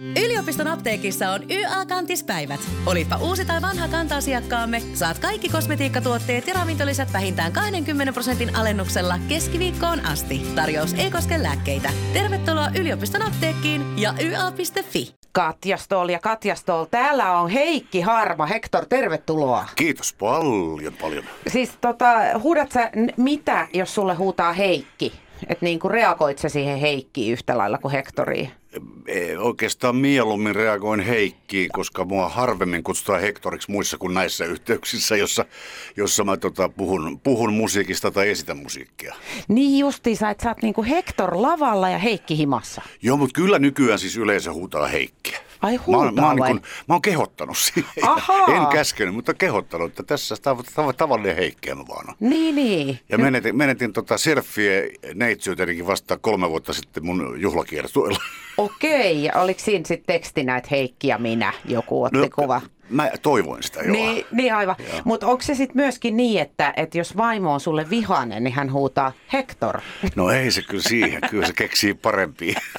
Yliopiston apteekissa on YA-kantispäivät. Olipa uusi tai vanha kanta-asiakkaamme, saat kaikki kosmetiikkatuotteet ja ravintolisät vähintään 20 prosentin alennuksella keskiviikkoon asti. Tarjous ei koske lääkkeitä. Tervetuloa yliopiston apteekkiin ja YA.fi. Katja Stoll ja Katja Stoll. Täällä on Heikki Harma. Hector, tervetuloa. Kiitos paljon, paljon. Siis tota, huudat sä n- mitä, jos sulle huutaa Heikki? Että niin kuin reagoit sä siihen Heikkiin yhtä lailla kuin Hectoriin? Ei, Oikeastaan mieluummin reagoin Heikkiin, koska mua harvemmin kutsutaan Hektoriksi muissa kuin näissä yhteyksissä, jossa, jossa mä tota, puhun, puhun musiikista tai esitän musiikkia. Niin justiinsa, että sä oot niin kuin Hector lavalla ja Heikki himassa. Joo, mutta kyllä nykyään siis yleensä huutaa Heikkiä. Ai Mä, oon- mä, oon vai? niin kun, mä oon kehottanut siihen. En käskenyt, mutta kehottanut, että tässä tav- tav- tavallinen Heikkiä mä vaan. Niin, niin. Ja menetin, menetin tota Serffiä neitsyytenikin vasta kolme vuotta sitten mun juhlakiertueella. Okei, ja oliko siinä sitten tekstinä, että Heikki ja minä joku otti no, kuva? Mä toivoin sitä, joo. Niin, niin aivan. Mutta onko se sitten myöskin niin, että, että jos vaimo on sulle vihainen, niin hän huutaa Hector, No ei se kyllä siihen, kyllä se keksii parempia.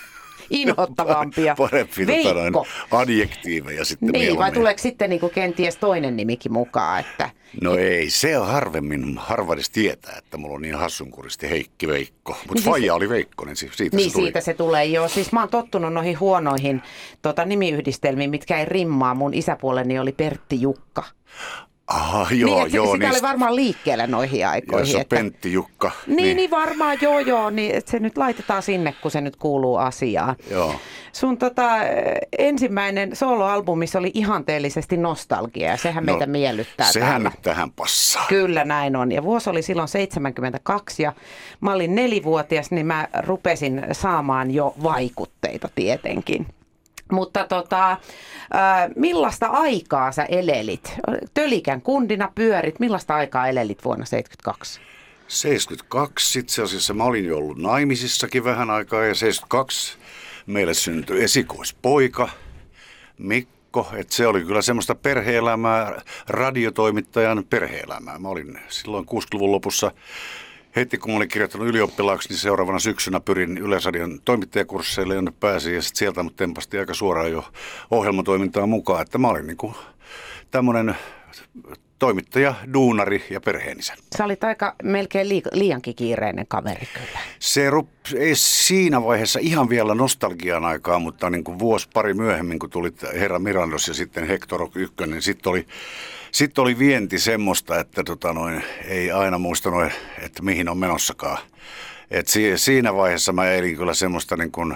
inhottavampia. Tota, noin, Veikko. adjektiiveja sitten Niin, vai mieluummin. tuleeko sitten niinku kenties toinen nimikin mukaan? Että... No ei, se on harvemmin, harva edes tietää, että mulla on niin hassunkuristi Heikki Veikko. Mutta Niin niin siis- faija oli Veikko, niin si- siitä Niin se tuli. siitä se tulee jo. Siis mä oon tottunut noihin huonoihin tota, nimiyhdistelmiin, mitkä ei rimmaa. Mun isäpuoleni oli Pertti Jukka. Aha, joo, niin, et joo. sitä oli niistä- varmaan liikkeelle noihin aikoihin. Joissa on että... Pentti Jukka. Niin, niin varmaan, joo joo, niin että se nyt laitetaan sinne, kun se nyt kuuluu asiaan. Joo. Sun tota, ensimmäinen soloalbumi oli ihanteellisesti nostalgia ja sehän no, meitä miellyttää Sehän täällä. nyt tähän passaa. Kyllä näin on. Ja vuosi oli silloin 72 ja mä olin nelivuotias, niin mä rupesin saamaan jo vaikutteita tietenkin. Mutta tota, äh, millaista aikaa sä elelit? Tölikän kundina pyörit. Millaista aikaa elelit vuonna 72? 72 itse asiassa mä olin jo ollut naimisissakin vähän aikaa ja 72 meille syntyi esikoispoika Mikko. Että se oli kyllä semmoista perheelämää, radiotoimittajan perheelämää. Mä olin silloin 60-luvun lopussa heti kun mä olin kirjoittanut ylioppilaaksi, niin seuraavana syksynä pyrin Yleisradion toimittajakursseille, jonne pääsin ja sitten sieltä mut tempasti aika suoraan jo ohjelmatoimintaan mukaan. Että mä olin niinku tämmöinen toimittaja, duunari ja perheenisä. Sä olit aika melkein liik- liiankin kiireinen kaveri kyllä. Se rup- ei siinä vaiheessa ihan vielä nostalgian aikaa, mutta niin kuin vuosi pari myöhemmin, kun tuli Herra Mirandos ja sitten Hector 1, niin sitten oli, sit oli vienti semmoista, että tota noin, ei aina muistanut, että mihin on menossakaan. Et si- siinä vaiheessa mä elin kyllä semmoista niin kuin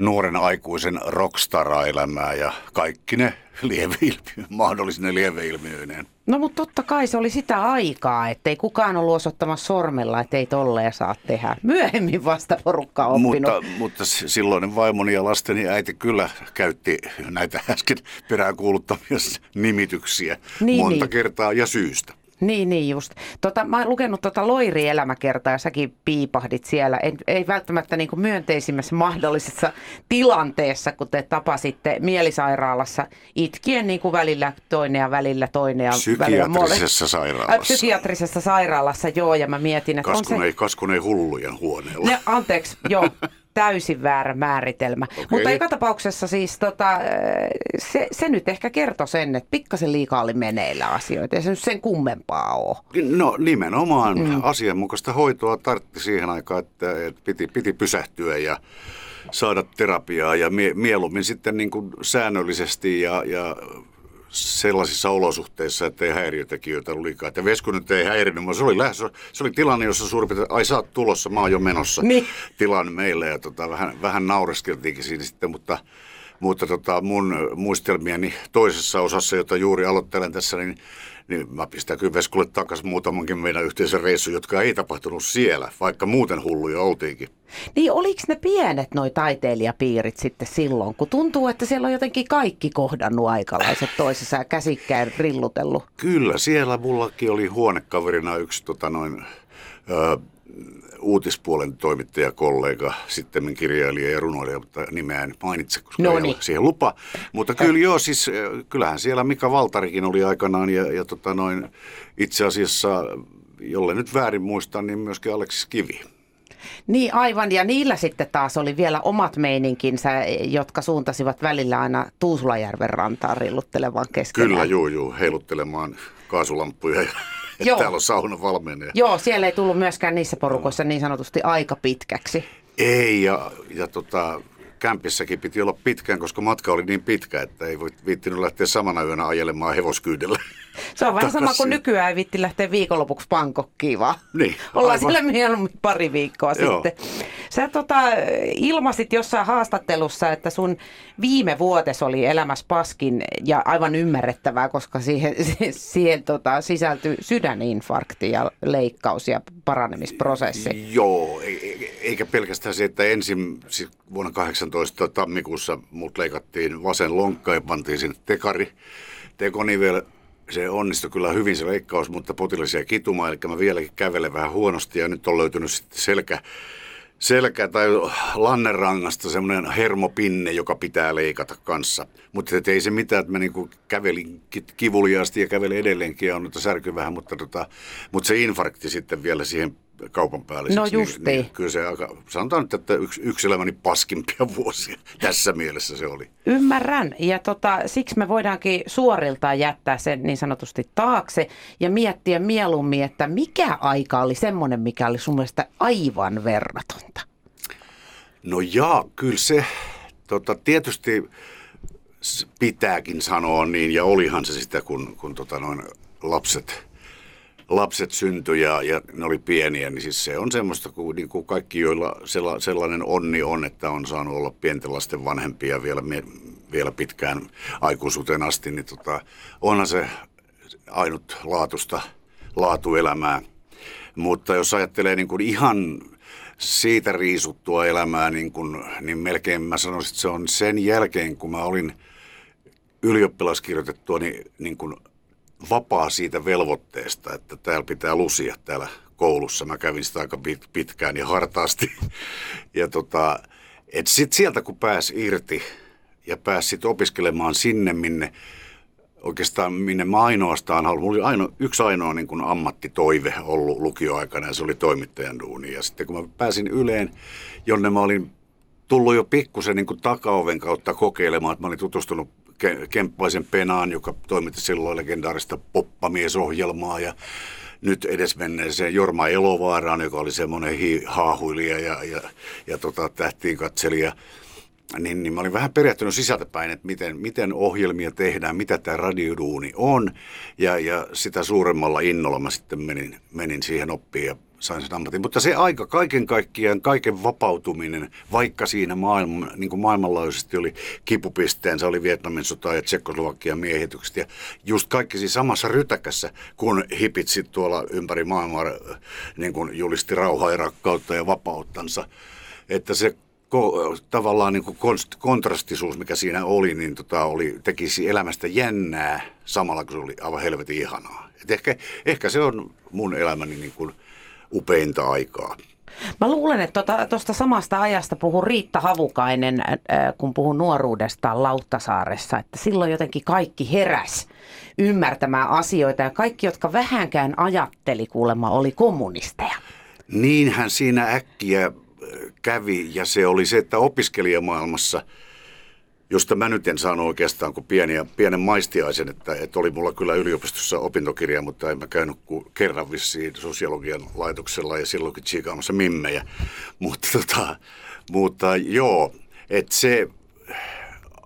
nuoren aikuisen rockstara-elämää ja kaikki ne lieveilmiö, mahdollisine lieveilmiöineen. No mutta totta kai se oli sitä aikaa, ettei kukaan ollut osoittamassa sormella, että ei tolleen saa tehdä. Myöhemmin vasta porukka on oppinut. Mutta, mutta silloinen vaimoni ja lasteni äiti kyllä käytti näitä äsken peräänkuuluttamia nimityksiä Niin, monta niin. kertaa ja syystä. Niin, niin just. Tota, mä oon lukenut tota Loiri elämäkertaa ja säkin piipahdit siellä. En, ei välttämättä niin kuin myönteisimmässä mahdollisessa tilanteessa, kun te tapasitte mielisairaalassa itkien niin kuin välillä toinen ja välillä toinen. Ja välillä Psykiatrisessa Äh, sairaalassa. psykiatrisessa sairaalassa, joo, ja mä mietin, että on se... Kaskunei, kaskunei hullujen huoneella. Ne, anteeksi, joo, täysin väärä määritelmä. Okei. Mutta joka tapauksessa siis tota, äh, se, se nyt ehkä kertoi sen, että pikkasen liikaa oli meneillä asioita. Ja se nyt sen kummempaa ole. No nimenomaan mm. asianmukaista hoitoa tartti siihen aikaan, että, että piti, piti pysähtyä ja saada terapiaa ja mie, mieluummin sitten niin kuin säännöllisesti ja, ja sellaisissa olosuhteissa, että ei häiriötekijöitä ollut liikaa. Että Vesku nyt ei häirinyt, mutta se oli, lähes, se oli tilanne, jossa suurin piirtein, ai sä oot tulossa, mä oon jo menossa Niin. tilanne meille ja tota, vähän, vähän naureskeltiinkin siinä sitten, mutta mutta tota, mun muistelmieni toisessa osassa, jota juuri aloittelen tässä, niin, niin mä pistän kyllä Veskulle takaisin muutamankin meidän yhteisen reissun, jotka ei tapahtunut siellä, vaikka muuten hulluja oltiinkin. Niin oliko ne pienet noi taiteilijapiirit sitten silloin, kun tuntuu, että siellä on jotenkin kaikki kohdannut aikalaiset toisessa ja käsikkäin rillutellut? Kyllä, siellä mullakin oli huonekaverina yksi tota noin, ö, uutispuolen toimittajakollega, sitten kirjailija ja runoilija, mutta nimeä en mainitse, koska No ei niin. ole siihen lupa. Mutta kyllä joo, siis ö, kyllähän siellä Mika Valtarikin oli aikanaan ja, ja tota noin, itse asiassa, jolle nyt väärin muistan, niin myöskin Aleksis Kivi. Niin aivan, ja niillä sitten taas oli vielä omat meininkinsä, jotka suuntasivat välillä aina Tuusulajärven rantaan rilluttelevan keskenään. Kyllä, juu, juu, heiluttelemaan kaasulamppuja ja Joo. täällä on sauna valmiina. Joo, siellä ei tullut myöskään niissä porukoissa niin sanotusti aika pitkäksi. Ei, ja, ja tota, kämpissäkin piti olla pitkään, koska matka oli niin pitkä, että ei voi viittinyt lähteä samana yönä ajelemaan hevoskyydellä. Se on vähän sama kuin nykyään ei vitti lähteä viikonlopuksi Bangkokkiin, vaan niin, ollaan aivan. siellä mieluummin pari viikkoa Joo. sitten. Sä tota, ilmasit jossain haastattelussa, että sun viime vuotes oli elämässä paskin ja aivan ymmärrettävää, koska siihen, siihen tota, sisältyi sydäninfarkti ja leikkaus ja paranemisprosessi. Joo, eikä pelkästään se, että ensin siis vuonna 18 tammikuussa mut leikattiin vasen lonkka ja pantiin sinne tekari, tekonivel se onnistui kyllä hyvin se leikkaus, mutta potilas jäi kitumaan, eli mä vieläkin kävelen vähän huonosti ja nyt on löytynyt sitten selkä, selkä tai lannerangasta semmoinen hermopinne, joka pitää leikata kanssa. Mutta ei se mitään, että mä niinku kävelin kivuliaasti ja kävelin edelleenkin ja on nyt särky vähän, mutta, tota, mutta se infarkti sitten vielä siihen kaupan päälle. No justi. Niin, niin, kyllä se aika, sanotaan nyt, että yksi, yksi elämäni paskimpia vuosia tässä mielessä se oli. Ymmärrän ja tota, siksi me voidaankin suoriltaan jättää sen niin sanotusti taakse ja miettiä mieluummin, että mikä aika oli semmoinen, mikä oli sun mielestä aivan verratonta? No jaa, kyllä se tota, tietysti pitääkin sanoa niin ja olihan se sitä, kun, kun tota, noin lapset – lapset syntyi ja, ja ne oli pieniä, niin siis se on semmoista kuin, niin kuin kaikki, joilla sella, sellainen onni on, että on saanut olla pienten lasten vanhempia vielä, vielä pitkään aikuisuuteen asti, niin tota, onhan se ainut laatusta laatuelämää. Mutta jos ajattelee niin kuin ihan siitä riisuttua elämää, niin, kuin, niin melkein mä sanoisin, että se on sen jälkeen, kun mä olin ylioppilaskirjoitettua, niin, niin kuin vapaa siitä velvoitteesta, että täällä pitää lusia täällä koulussa. Mä kävin sitä aika pitkään ja hartaasti. Ja tota, et sit sieltä kun pääsi irti ja pääsi opiskelemaan sinne, minne oikeastaan minne mä ainoastaan haluan. Mulla oli aino, yksi ainoa niin kuin ammattitoive ollut lukioaikana ja se oli toimittajan duuni. Ja sitten kun mä pääsin Yleen, jonne mä olin tullut jo pikkusen niin takaoven kautta kokeilemaan, että mä olin tutustunut Kemppaisen Penaan, joka toimitti silloin legendaarista poppamiesohjelmaa ja nyt edesmenneeseen Jorma Elovaaraan, joka oli semmoinen hi- haahuilija ja, ja, ja tota, tähtiin katselija. Niin, niin mä olin vähän perehtynyt sisältäpäin, että miten, miten ohjelmia tehdään, mitä tämä radioduuni on. Ja, ja sitä suuremmalla innolla mä sitten menin, menin siihen oppiin ja sain sen ammatin. Mutta se aika, kaiken kaikkiaan, kaiken vapautuminen, vaikka siinä maailma, niin kuin maailmanlaajuisesti oli kipupisteen, se oli Vietnamin sota ja Tsekkoslovakian miehitykset. Ja just kaikki siinä samassa rytäkässä, kun hipit sit tuolla ympäri maailmaa niin kuin julisti rauhaa ja rakkautta ja vapauttansa. Että se ko, tavallaan niin kuin kontrastisuus, mikä siinä oli, niin tota, oli, tekisi elämästä jännää samalla, kun se oli aivan helvetin ihanaa. Et ehkä, ehkä se on mun elämäni niin kuin, upeinta aikaa. Mä luulen, että tuosta tota, samasta ajasta puhuu Riitta Havukainen, äh, kun puhuu nuoruudestaan Lauttasaaressa, että silloin jotenkin kaikki heräs ymmärtämään asioita ja kaikki, jotka vähänkään ajatteli kuulemma, oli kommunisteja. Niinhän siinä äkkiä äh, kävi ja se oli se, että opiskelijamaailmassa – josta mä nyt en saanut oikeastaan kuin pieniä, pienen maistiaisen, että, että oli mulla kyllä yliopistossa opintokirja, mutta en mä käynyt kuin kerran vissiin sosiologian laitoksella ja silloinkin tsiikaamassa mimmejä. Mutta, tota, mutta joo, että se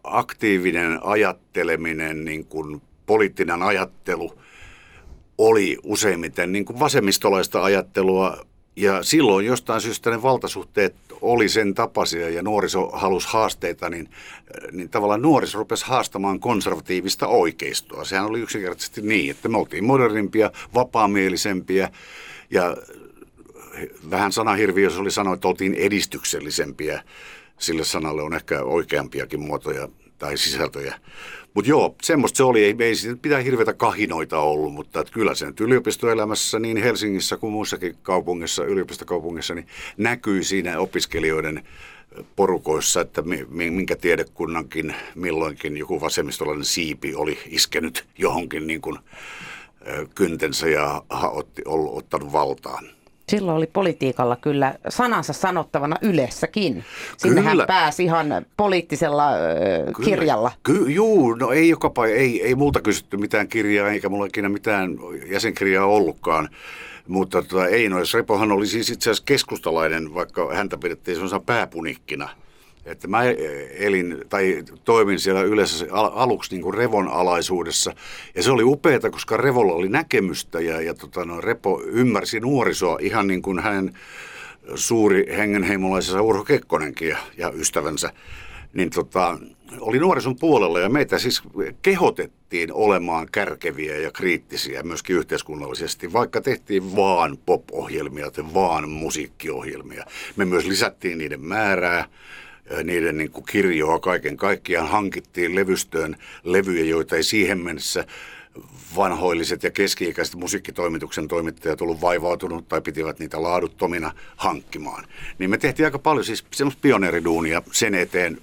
aktiivinen ajatteleminen, niin kuin poliittinen ajattelu oli useimmiten niin kuin vasemmistolaista ajattelua ja silloin jostain syystä ne valtasuhteet oli sen tapaisia ja nuoriso halusi haasteita, niin, niin tavallaan nuoriso rupesi haastamaan konservatiivista oikeistoa. Sehän oli yksinkertaisesti niin, että me oltiin modernimpia, vapaamielisempiä ja vähän sanahirviössä oli sanoa, että oltiin edistyksellisempiä. Sille sanalle on ehkä oikeampiakin muotoja tai sisältöjä. Mutta joo, semmoista se oli. Ei, ei pitää hirveätä kahinoita ollut, mutta että kyllä se nyt yliopistoelämässä niin Helsingissä kuin muussakin kaupungissa, yliopistokaupungissa, niin näkyy siinä opiskelijoiden porukoissa, että minkä tiedekunnankin milloinkin joku vasemmistolainen siipi oli iskenyt johonkin niin kuin kyntensä ja otti, ollut, ottanut valtaan. Silloin oli politiikalla kyllä sanansa sanottavana Ylessäkin. Sinnehän kyllä. pääsi ihan poliittisella kyllä. kirjalla. Ky- juu, no ei joka paikka, ei, ei multa kysytty mitään kirjaa, eikä mulla ikinä mitään jäsenkirjaa ollutkaan. Mutta tota, ei nois, Repohan oli siis itse asiassa keskustalainen, vaikka häntä pidettiin sellaisena pääpunikkina – että mä elin tai toimin siellä yleensä aluksi niin kuin Revon alaisuudessa. Ja se oli upeaa, koska Revolla oli näkemystä ja, ja tota, no, Repo ymmärsi nuorisoa ihan niin kuin hänen suuri hengenheimolaisensa Urho Kekkonenkin ja, ja ystävänsä. Niin tota, oli nuorison puolella ja meitä siis kehotettiin olemaan kärkeviä ja kriittisiä myöskin yhteiskunnallisesti, vaikka tehtiin vaan pop-ohjelmia tai vaan musiikkiohjelmia. Me myös lisättiin niiden määrää niiden niin kuin kirjoa kaiken kaikkiaan hankittiin levystöön levyjä, joita ei siihen mennessä vanhoilliset ja keski-ikäiset musiikkitoimituksen toimittajat ollut vaivautunut tai pitivät niitä laaduttomina hankkimaan. Niin me tehtiin aika paljon siis semmoista pioneeriduunia sen eteen,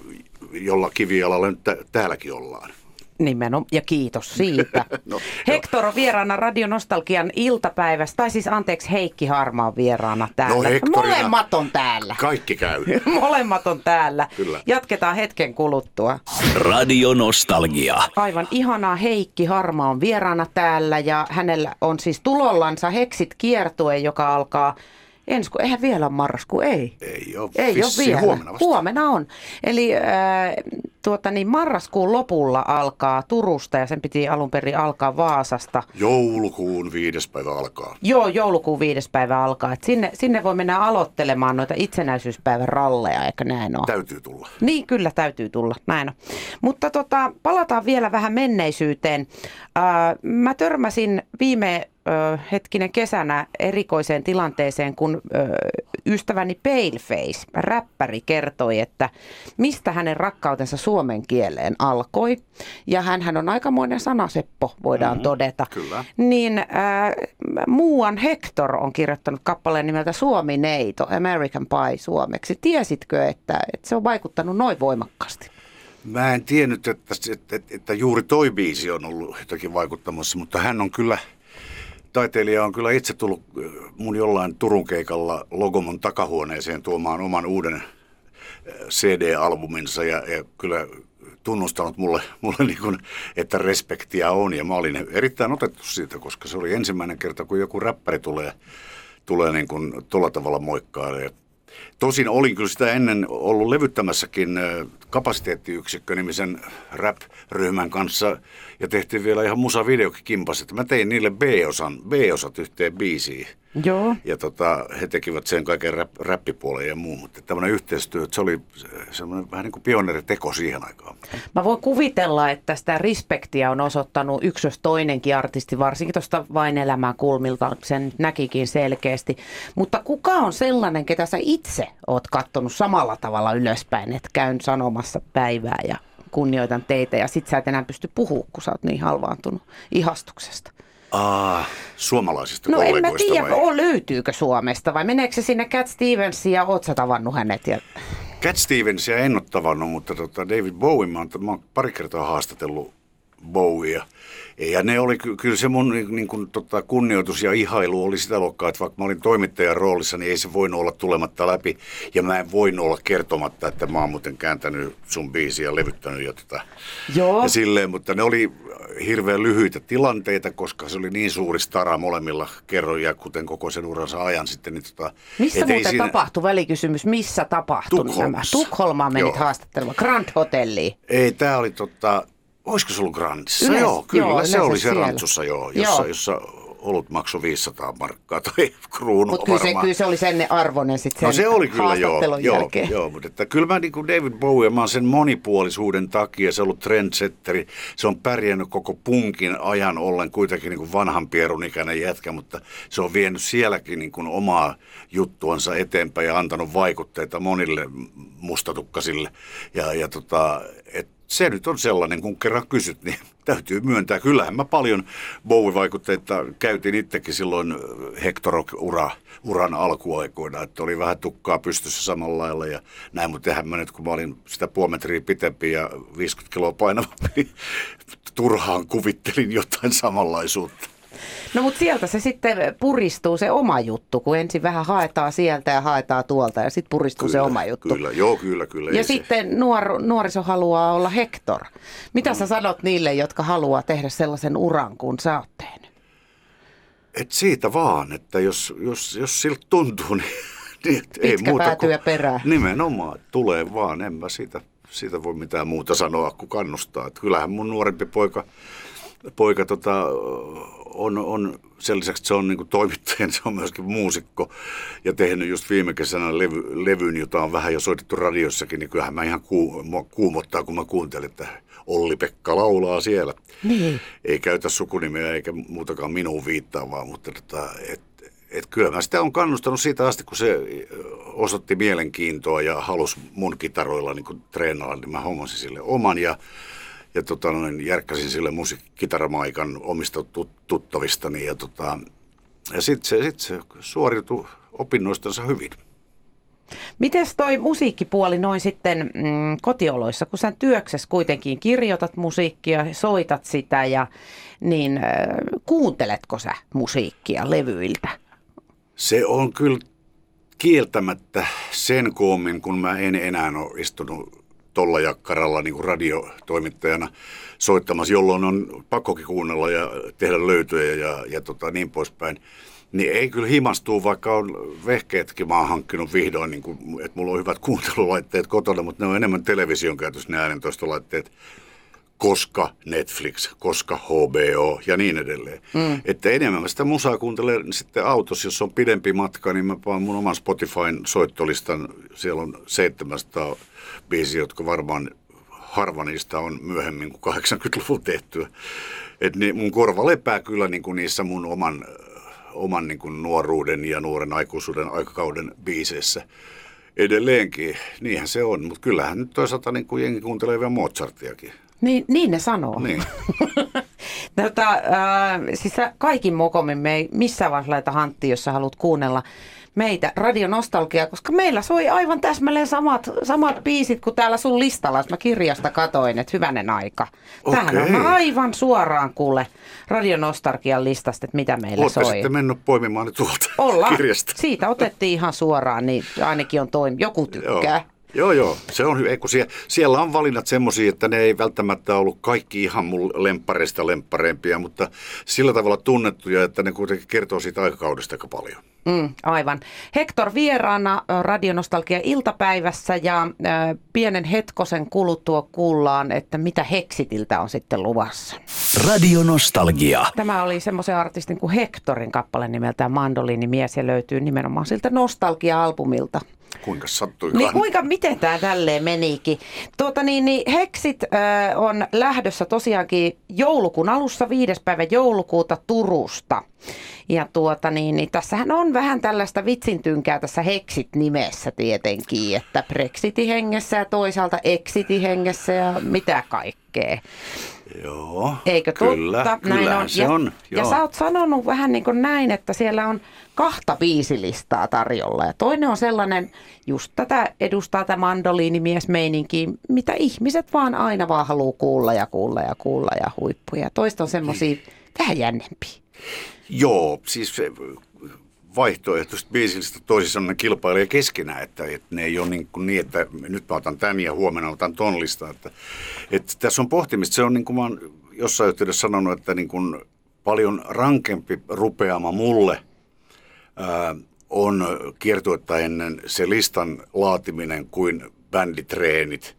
jolla kivialalla nyt täälläkin ollaan. Nimenomaan, ja kiitos siitä. no, Hector on vieraana Radio Nostalgian iltapäivässä, tai siis anteeksi Heikki Harma on vieraana täällä. No Hectorina, Molemmat on täällä. Kaikki käy. Molemmat on täällä. Kyllä. Jatketaan hetken kuluttua. Radio Nostalgia. Aivan ihanaa Heikki Harma on vieraana täällä ja hänellä on siis tulollansa Heksit kiertue, joka alkaa ensi kun eihän vielä ole marraskuu, ei. Ei ole, ei ole vielä. Huomenna, vasta. huomenna on. Eli äh, tuota, niin marraskuun lopulla alkaa Turusta ja sen piti alun perin alkaa Vaasasta. Joulukuun viides päivä alkaa. Joo, joulukuun viides päivä alkaa. Et sinne, sinne voi mennä aloittelemaan noita itsenäisyyspäivän ralleja, eikö näin ole? Täytyy tulla. Niin, kyllä täytyy tulla, näin on. Mutta tota, palataan vielä vähän menneisyyteen. Äh, mä törmäsin viime ö, hetkinen kesänä erikoiseen tilanteeseen, kun ö, ystäväni Paleface, räppäri, kertoi, että mistä hänen rakkautensa suomen kieleen alkoi. Ja hän on aikamoinen sanaseppo, voidaan mm-hmm, todeta. Kyllä. Niin äh, Muuan Hector on kirjoittanut kappaleen nimeltä Suomi Neito, American Pie suomeksi. Tiesitkö, että, että se on vaikuttanut noin voimakkaasti? Mä en tiennyt, että, että, että, että juuri toi biisi on ollut jotakin vaikuttamassa, mutta hän on kyllä – taiteilija on kyllä itse tullut mun jollain Turun keikalla Logomon takahuoneeseen tuomaan oman uuden CD-albuminsa ja, ja kyllä tunnustanut mulle, mulle niin kuin, että respektiä on ja mä olin erittäin otettu siitä, koska se oli ensimmäinen kerta, kun joku räppäri tulee, tulee niin kuin tuolla tavalla moikkaa. Tosin olin kyllä sitä ennen ollut levyttämässäkin kapasiteettiyksikkö-nimisen rap-ryhmän kanssa ja tehtiin vielä ihan musavideokin kimpas, että mä tein niille B-osan, B-osat yhteen biisiin. Joo. Ja tota, he tekivät sen kaiken rap, räppipuolen ja muu, mutta tämmöinen yhteistyö, se oli semmoinen vähän niin kuin pioneeriteko siihen aikaan. Mä voin kuvitella, että sitä respektiä on osoittanut yksi jos toinenkin artisti, varsinkin tuosta Vain elämää kulmilta, sen näkikin selkeästi. Mutta kuka on sellainen, ketä sä itse oot kattonut samalla tavalla ylöspäin, että käyn sanomassa päivää ja kunnioitan teitä ja sit sä et enää pysty puhumaan, kun sä oot niin halvaantunut ihastuksesta. Ah, suomalaisista No en mä tiedä, vai? löytyykö Suomesta vai meneekö se sinne Cat Stevensiin ja oot sä tavannut hänet? Ja... Cat Stevensia en ole tavannut, mutta tota David Bowie, mä oon, mä oon pari kertaa haastatellut Bowie. Ja ne oli kyllä se mun niin, niin kuin, tota, kunnioitus ja ihailu oli sitä luokkaa, että vaikka mä olin toimittajan roolissa, niin ei se voinut olla tulematta läpi. Ja mä en voinut olla kertomatta, että mä oon muuten kääntänyt sun biisiä ja levyttänyt ja, tota, Joo. ja silleen. Mutta ne oli hirveän lyhyitä tilanteita, koska se oli niin suuri stara molemmilla kerroja, kuten koko sen uransa ajan sitten. Niin, tota, Missä muuten siinä... tapahtui, välikysymys, missä tapahtui nämä? Tukholmaan menit haastattelemaan, Grand Hotelliin. Ei, tämä oli tota, Olisiko se ollut Grandissa? Yleensä, joo, kyllä. Joo, se oli se Rantsussa, joo, jossa, joo. jossa olut maksoi 500 markkaa tai kruunua Mutta kyllä, kyllä se oli sen arvoinen sitten no, sen se oli kyllä joo, jälkeen. joo, joo, mutta että kyllä mä niin kuin David Bowie, mä sen monipuolisuuden takia, se on ollut trendsetteri, se on pärjännyt koko punkin ajan ollen kuitenkin niin kuin vanhan pierun ikäinen jätkä, mutta se on vienyt sielläkin niin kuin omaa juttuansa eteenpäin ja antanut vaikutteita monille mustatukkasille. Ja, ja tota, et se nyt on sellainen, kun kerran kysyt, niin täytyy myöntää. Kyllähän mä paljon Bowie-vaikutteita käytin itsekin silloin Hector-ura, uran alkuaikoina, että oli vähän tukkaa pystyssä samalla lailla ja näin, mutta eihän mä nyt, kun mä olin sitä puoli metriä pitempi ja 50 kiloa painavampi, niin turhaan kuvittelin jotain samanlaisuutta. No mutta sieltä se sitten puristuu se oma juttu, kun ensin vähän haetaan sieltä ja haetaan tuolta ja sitten puristuu kyllä, se oma juttu. Kyllä, joo, kyllä, kyllä. Ja se- sitten nuor, nuoriso haluaa olla Hector. Mitä sä sanot niille, jotka haluaa tehdä sellaisen uran kuin sä oot tehnyt? Et siitä vaan, että jos, jos, jos siltä tuntuu, niin, niin et ei Pitkä muuta päätyä kuin, perään. Nimenomaan, tulee vaan, en mä siitä, siitä voi mitään muuta sanoa kuin kannustaa. Et kyllähän mun nuorempi poika, poika tota, on, on sen lisäksi, että se on niin toimittaja, se on myöskin muusikko ja tehnyt just viime kesänä levy, levyn, jota on vähän jo soitettu radiossakin, niin kyllähän mä ihan kuu, mua kuumottaa, kun mä kuuntelin, että Olli-Pekka laulaa siellä. Niin. Ei käytä sukunimeä eikä muutakaan minuun viittaavaa, mutta tota, et, et kyllä mä sitä on kannustanut siitä asti, kun se osoitti mielenkiintoa ja halusi mun kitaroilla niin treenailla, niin mä hommasin sille oman ja, ja tota, noin, järkkäsin sille musiikkitaramaikan omista tut, tuttavistani ja, tota, ja sitten se, sit se suoriutui opinnoistansa hyvin. Mites toi musiikkipuoli noin sitten mm, kotioloissa, kun sä työksessä kuitenkin kirjoitat musiikkia, soitat sitä ja niin äh, kuunteletko sä musiikkia levyiltä? Se on kyllä kieltämättä sen koommin, kun mä en enää ole istunut tolla jakkaralla niin kuin radiotoimittajana soittamassa, jolloin on pakkokin kuunnella ja tehdä löytöjä ja, ja tota, niin poispäin. Niin ei kyllä himastuu, vaikka on vehkeetkin mä oon hankkinut vihdoin, niin kuin, että mulla on hyvät kuuntelulaitteet kotona, mutta ne on enemmän television käytössä ne äänentoistolaitteet koska Netflix, koska HBO ja niin edelleen. Mm. Että enemmän mä sitä musaa kuuntelen sitten autossa, jos on pidempi matka, niin mä paan mun oman Spotifyn soittolistan. Siellä on 700 biisiä, jotka varmaan harva niistä on myöhemmin kuin 80-luvun tehtyä. Et niin mun korva lepää kyllä niin kuin niissä mun oman, oman niin kuin nuoruuden ja nuoren aikuisuuden aikakauden biiseissä. Edelleenkin, niinhän se on, mutta kyllähän nyt toisaalta niin kuin jengi kuuntelee vielä Mozartiakin. Niin, niin ne sanoo. Niin. tota, äh, siis sä kaikin mokomin me ei missään vaiheessa laita hanttiin, jos sä haluat kuunnella meitä radionostalgiaa, koska meillä soi aivan täsmälleen samat, samat biisit kuin täällä sun listalla, jos mä kirjasta katoin, että hyvänen aika. Tähän on aivan suoraan kuule radionostalgian listasta, että mitä meillä Olette soi. sitten mennyt poimimaan ne tuolta Ollaan. kirjasta. Siitä otettiin ihan suoraan, niin ainakin on toimi. Joku tykkää. Joo, joo. Se on hyvä. Kun sie, siellä on valinnat semmoisia, että ne ei välttämättä ollut kaikki ihan mun lemppareista lemppareimpia, mutta sillä tavalla tunnettuja, että ne kuitenkin kertoo siitä aikakaudesta aika paljon. Mm, aivan. Hector vieraana Radionostalgia iltapäivässä ja ö, pienen hetkosen kuluttua kuullaan, että mitä Heksitiltä on sitten luvassa. Radio Nostalgia. Tämä oli semmoisen artistin kuin Hectorin kappale nimeltään Mandoliinimies ja löytyy nimenomaan siltä Nostalgia-albumilta. Kuinka sattuikaan? Niin kuinka, miten tämä tälleen menikin? Tuota niin, niin Heksit äh, on lähdössä tosiaankin joulukuun alussa, viides päivä joulukuuta Turusta. Ja tuota niin, niin tässähän on vähän tällaista vitsintynkää tässä Heksit-nimessä tietenkin, että Brexitin hengessä ja toisaalta Exitin hengessä ja mitä kaikkea. Joo, Eikö kyllä, totta? kyllähän se ja, on. Ja joo. sä oot sanonut vähän niin kuin näin, että siellä on kahta biisilistaa tarjolla. Ja toinen on sellainen, just tätä edustaa tämä mandoliinimiesmeininki, mitä ihmiset vaan aina vaan haluaa kuulla ja kuulla ja kuulla ja huippuja. Toista on semmoisia Niin. vähän jännempiä. Joo, siis vaihtoehtoiset toisissa on ne kilpailee keskenään, että, että ne ei ole niin, kuin niin, että nyt mä otan tämän ja huomenna otan ton listan. Että, että tässä on pohtimista, se on niin kuin mä oon jossain yhteydessä sanonut, että niin kuin paljon rankempi rupeama mulle ää, on kiertuetta ennen se listan laatiminen kuin bänditreenit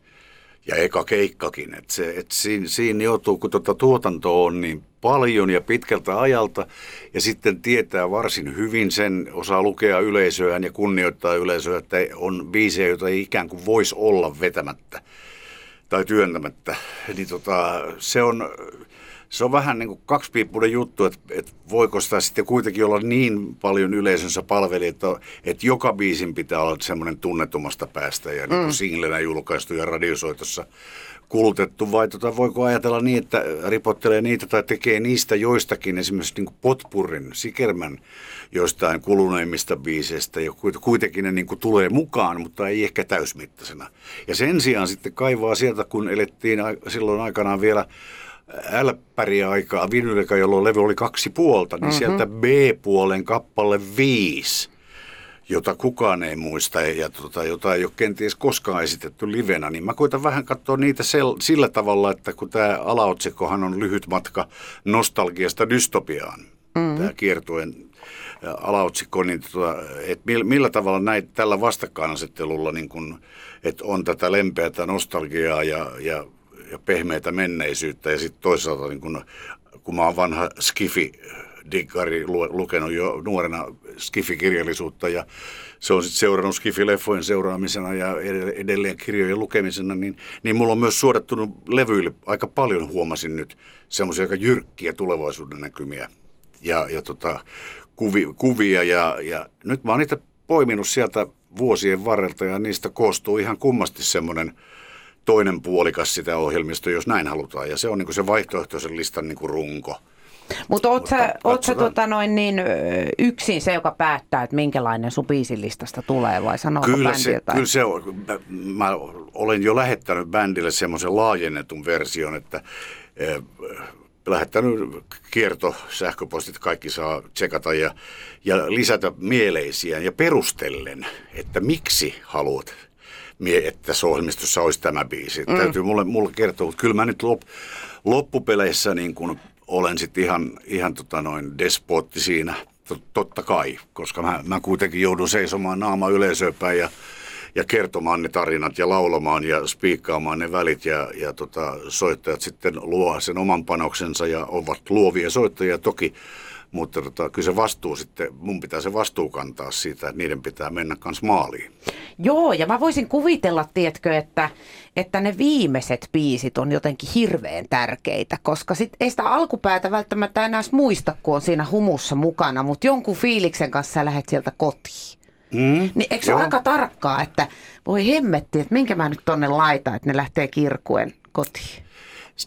ja eka keikkakin. Et se, et siinä, siinä joutuu, kun tuota tuotantoa on niin paljon ja pitkältä ajalta ja sitten tietää varsin hyvin sen, osaa lukea yleisöään ja kunnioittaa yleisöä, että on biisejä, joita ei ikään kuin voisi olla vetämättä tai työntämättä. Niin tota, se on, se on vähän niin kuin kaksipiippunen juttu, että, että voiko sitä sitten kuitenkin olla niin paljon yleisönsä palveli, että, että joka biisin pitää olla semmoinen tunnetumasta päästä ja mm. niin kuin singlenä julkaistu ja radiosoitossa kulutettu, vai tota, voiko ajatella niin, että ripottelee niitä tai tekee niistä joistakin esimerkiksi niin kuin potpurrin, sikermän joistain kuluneimmista biiseistä, ja kuit- kuitenkin ne niin kuin tulee mukaan, mutta ei ehkä täysmittaisena. Ja sen sijaan sitten kaivaa sieltä, kun elettiin silloin aikanaan vielä älppäriaikaa, vinyliaikaa, jolloin levy oli kaksi puolta, niin mm-hmm. sieltä B-puolen kappale viisi, jota kukaan ei muista ja tota, jota ei ole kenties koskaan esitetty livenä, niin mä koitan vähän katsoa niitä sel, sillä tavalla, että kun tämä alaotsikkohan on lyhyt matka nostalgiasta dystopiaan, mm-hmm. tämä kiertuen alaotsikko, niin tota, että millä, millä tavalla näitä tällä vastakkainasettelulla, niin kun, että on tätä lempeätä nostalgiaa ja, ja, ja pehmeitä menneisyyttä ja sitten toisaalta niin kun, kun mä oon vanha skifi diggari lukenut jo nuorena skifikirjallisuutta ja se on sitten seurannut skifileffojen seuraamisena ja edelleen kirjojen lukemisena, niin, niin mulla on myös suodattunut levyille aika paljon, huomasin nyt, semmoisia aika jyrkkiä tulevaisuuden näkymiä. Ja, ja tota, kuvi, kuvia ja, ja nyt mä oon niitä poiminut sieltä vuosien varrelta ja niistä koostuu ihan kummasti semmoinen toinen puolikas sitä ohjelmista, jos näin halutaan. Ja se on niin se vaihtoehtoisen listan niin runko. Mutta oot sä, oot sä tota noin niin, yksin se, joka päättää, että minkälainen sun biisilistasta tulee vai sanooko kyllä bändi se, jotain? Kyllä se on. Mä, mä olen jo lähettänyt bändille semmoisen laajennetun version, että lähettänyt kierto, sähköpostit, kaikki saa tsekata ja, ja lisätä mieleisiä ja perustellen, että miksi haluat, että tässä ohjelmistossa olisi tämä biisi. Mm. Täytyy mulle, mulle kertoa, mutta kyllä mä nyt lop, loppupeleissä niin kuin olen sitten ihan, ihan tota noin despotti siinä, totta kai, koska mä, mä kuitenkin joudun seisomaan naama yleisöpäin ja ja kertomaan ne tarinat ja laulamaan ja spiikkaamaan ne välit ja, ja tota, soittajat sitten luo sen oman panoksensa ja ovat luovia soittajia. Toki, mutta tota, kyllä se vastuu sitten, mun pitää se vastuu kantaa siitä, että niiden pitää mennä kans maaliin. Joo, ja mä voisin kuvitella, tiedätkö, että, että ne viimeiset biisit on jotenkin hirveän tärkeitä, koska sit ei sitä alkupäätä välttämättä enää muista, kun on siinä humussa mukana, mutta jonkun fiiliksen kanssa sä lähdet sieltä kotiin. Mm, niin eikö se ole aika tarkkaa, että voi hemmetti, että minkä mä nyt tonne laitan, että ne lähtee kirkuen kotiin?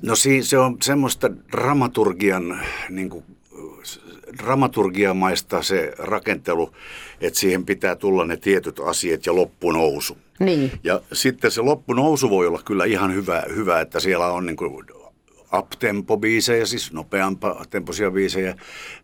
No siinä se on semmoista dramaturgian, niin kuin, dramaturgiamaista se rakentelu, että siihen pitää tulla ne tietyt asiat ja loppunousu. Niin. Ja sitten se loppunousu voi olla kyllä ihan hyvä, hyvä että siellä on niin kuin up-tempo-biisejä, siis nopeampaa tempoisia biisejä,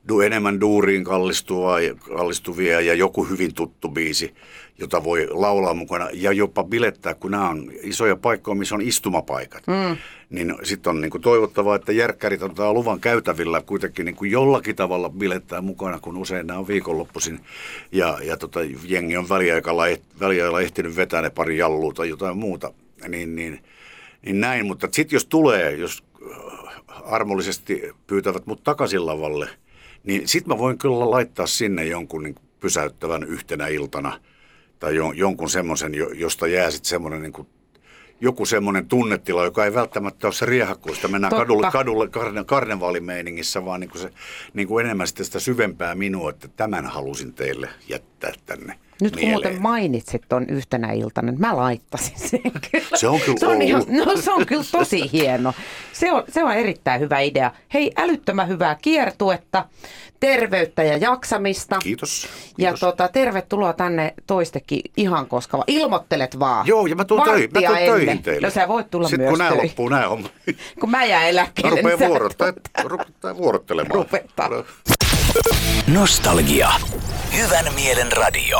du, enemmän duuriin kallistuvia ja joku hyvin tuttu biisi, jota voi laulaa mukana ja jopa bilettää, kun nämä on isoja paikkoja, missä on istumapaikat. Mm. Niin sitten on niin kuin toivottavaa, että järkkärit antaa luvan käytävillä kuitenkin niin kuin jollakin tavalla bilettää mukana, kun usein nämä on viikonloppuisin ja, ja tota, jengi on väliaikalla, väliaikalla ehtinyt vetää ne pari jallua tai jotain muuta. Niin, niin, niin näin, mutta sitten jos tulee, jos armollisesti pyytävät mut takaisin lavalle, niin sitten mä voin kyllä laittaa sinne jonkun niin pysäyttävän yhtenä iltana tai jonkun semmoisen, josta jää sitten semmoinen niin joku semmoinen tunnetila, joka ei välttämättä ole se riehakkuista. Mennään Totta. kadulle, kadulle karne, karnevaalimeiningissä, vaan niin kuin se, niin kuin enemmän sitä syvempää minua, että tämän halusin teille jättää tänne. Nyt kun muuten mainitsit tuon yhtenä iltana, niin mä laittasin sen kyllä. Se on kyllä se on, ihan, no, se on kyllä tosi hieno. Se on, se on erittäin hyvä idea. Hei, älyttömän hyvää kiertuetta, terveyttä ja jaksamista. Kiitos. Ja kiitos. Tota, tervetuloa tänne toistekin ihan koska Ilmoittelet vaan. Joo, ja mä tuun, töihin, mä tuun töihin teille. No sä voit tulla Sitten myös kun nämä loppuu, nämä on. Kun mä jään eläkkeelle. Mä rupean niin vuorottaa, rupeaa vuorottelemaan. Rupetta. Nostalgia. Hyvän mielen radio.